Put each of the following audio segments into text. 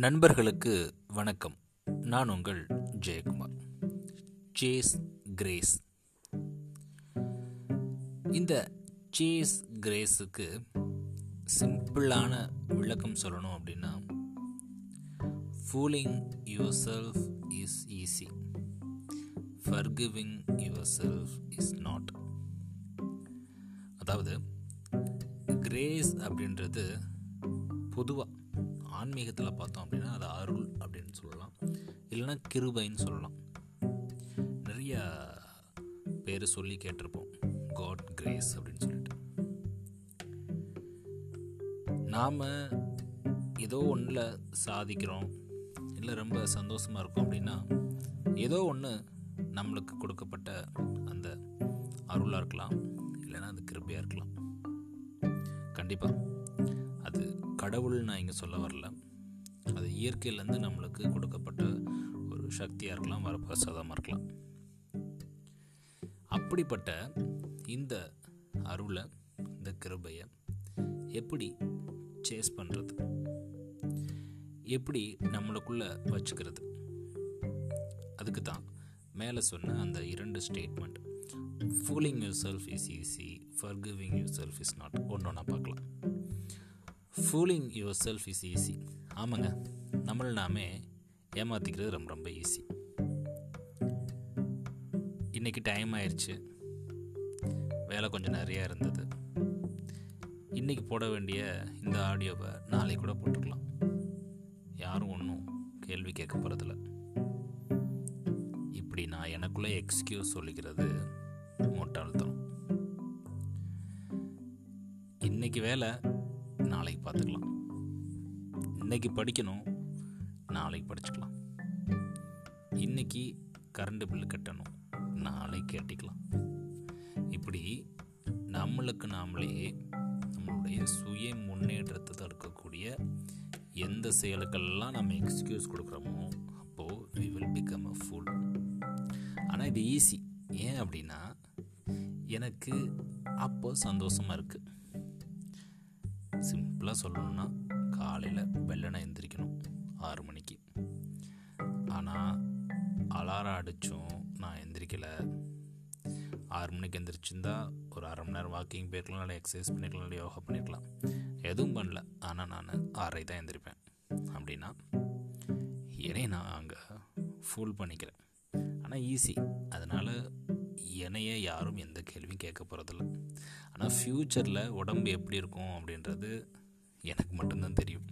நண்பர்களுக்கு வணக்கம். நான் உங்கள் ஜெயக்குமார். சேஸ் கிரேஸ் இந்த சேஸ் கிரேஸுக்கு சிம்பிளான விளக்கம் சொல்லணும் அப்படின்னா fooling yourself is easy forgiving yourself is not அதாவது கிரேஸ் அப்படின்றது பொதுவாக ஆன்மீகத்தில் பார்த்தோம் அப்படின்னா அது அருள் அப்படின்னு சொல்லலாம். இல்லைன்னா கிருபைன்னு சொல்லலாம். நிறைய பேர் சொல்லி கேட்டிருப்போம். காட் கிரேஸ் அப்படின்னு சொல்லிட்டு. நாம் ஏதோ ஒன்றில் சாதிக்கிறோம். இல்லை ரொம்ப சந்தோஷமாக இருக்கோம் அப்படின்னா ஏதோ ஒன்று நம்மளுக்கு கொடுக்கப்பட்ட அந்த அருளாக இருக்கலாம். இல்லைன்னா அது கிருபையாக இருக்கலாம். கண்டிப்பாக கடவுள் நான் இங்கே சொல்ல வரல. அது இயற்கையிலேருந்து நம்மளுக்கு கொடுக்கப்பட்ட ஒரு சக்தியாக இருக்கலாம் வரப்பிரசாதமாக இருக்கலாம். அப்படிப்பட்ட இந்த அருளை இந்த கிருபையை எப்படி சேஸ் பண்ணுறது எப்படி நம்மளுக்குள்ளே வச்சுக்கிறது? அதுக்கு தான் மேலே சொன்ன அந்த இரண்டு statement fooling yourself is easy forgiving yourself is not ஒன்று ஒன்றா பார்க்கலாம். Fooling your self is easy ஆமாங்க. நம்மளை நாமே ஏமாற்றிக்கிறது ரொம்ப ரொம்ப ஈஸி இன்றைக்கி டைம் ஆயிடுச்சு வேலை கொஞ்சம் நிறையா இருந்தது. இன்றைக்கி போட வேண்டிய இந்த ஆடியோவை நாளைக்கு கூட போட்டுக்கலாம். யாரும் ஒன்றும் கேள்வி கேட்க போகிறதில்ல இப்படி நான் எனக்குள்ளே எக்ஸ்கியூஸ் சொல்லிக்கிறது முட்டாள்தனம் இன்றைக்கி வேலை நாளைக்கு பார்த்துக்கலாம். இன்றைக்கி படிக்கணும் நாளைக்கு படிச்சுக்கலாம். இன்றைக்கி கரண்ட் பில்லு கட்டணும் நாளைக்கு கேட்டிக்கலாம். இப்படி நம்மளுக்கு நாமளே நம்மளுடைய சுய முன்னேற்றத்தை தடுக்கக்கூடிய எந்த செயலுக்கெல்லாம் நம்ம எக்ஸ்கியூஸ் கொடுக்குறோமோ அப்போது we will become a fool ஆனால் இது ஈஸி ஏன் அப்படின்னா எனக்கு அப்போ சந்தோஷமாக இருக்குது சிம்பிளாக சொல்லணும்னா காலையில் வெள்ளனை எந்திரிக்கணும் ஆறு மணிக்கு. ஆனால் அலாரம் அடித்தும் நான் எந்திரிக்கலை. ஆறு மணிக்கு எந்திரிச்சிருந்தா ஒரு அரை மணி நேரம் வாக்கிங் போயிருக்கலாம் இல்லை எக்ஸசைஸ் பண்ணிருக்கலாம் இல்லை யோகா பண்ணிக்கலாம் எதுவும் பண்ணல. ஆனால் நான் ஆறரை தான் எந்திரிப்பேன். அப்படின்னா என்னை நான் அங்கே ஃபுல் பண்ணிக்கிறேன். ஆனால் ஈஸி அதனால் என்னையே யாரும் எந்த கேள்வியும் கேட்க போகிறதில்ல ஆனால் ஃப்யூச்சரில் உடம்பு எப்படி இருக்கும் அப்படின்றது எனக்கு மட்டும்தான் தெரியும்.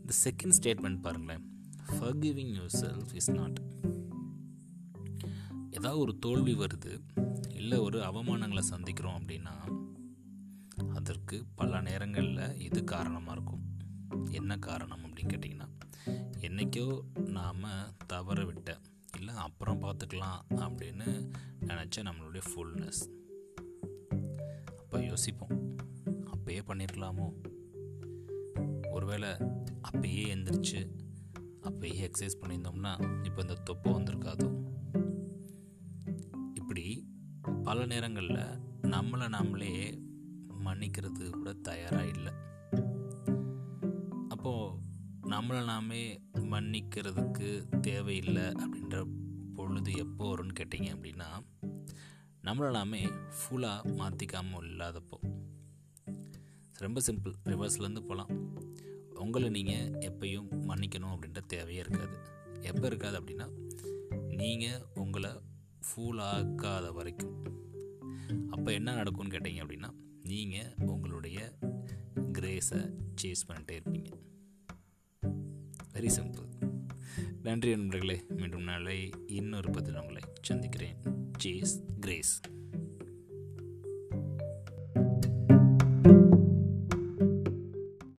இந்த செகண்ட் ஸ்டேட்மெண்ட் பாருங்களேன். Forgiving your self is not ஏதாவது ஒரு தோல்வி வருது இல்லை ஒரு அவமானங்களை சந்திக்கிறோம் அப்படின்னா அதற்கு பல நேரங்களில் இது காரணமாக இருக்கும். என்ன காரணம் அப்படின்னு கேட்டிங்கன்னா என்றைக்கோ நாம் தவற விட்ட இல்லை அப்புறம் பார்த்துக்கலாம் அப்படின்னு நினச்ச நம்மளுடைய ஃபுல்னஸ் அப்போ யோசிப்போம். அப்பயே பண்ணியிருக்கலாமோ ஒருவேளை அப்பயே எந்திரிச்சு அப்பயே எக்ஸசைஸ் பண்ணியிருந்தோம்னா இப்போ இந்த தொப்பை வந்திருக்காதோ? இப்படி பல நேரங்களில் நம்மளை நாமளே மன்னிக்கிறது கூட தயாராக இல்லை. அப்போது நம்மளை நாமே மன்னிக்கிறதுக்கு தேவையில்லை அப்படின்ற பொழுது எப்போ வரும்னு கேட்டிங்க அப்படின்னா நம்மளை நாமே ஃபுல்லாக மாற்றிக்காமல் இல்லாதப்போ. ரொம்ப சிம்பிள். ரிவர்ஸ்லேருந்து போகலாம். உங்களை நீங்கள் எப்பையும் மன்னிக்கணும் அப்படின்ற தேவையே இருக்காது. எப்போ இருக்காது அப்படின்னா நீங்கள் உங்களை ஃபூல் ஆக்காத வரைக்கும். அப்போ என்ன நடக்கும்னு கேட்டிங்க அப்படின்னா நீங்கள் உங்களுடைய கிரேஸை சேஸ் பண்ணிட்டே இருப்பீங்க. வெரி சிம்பிள் நன்றி நண்பர்களே. மீண்டும் நாளை இன்னொரு பதில் உங்களை சந்திக்கிறேன். Chase grace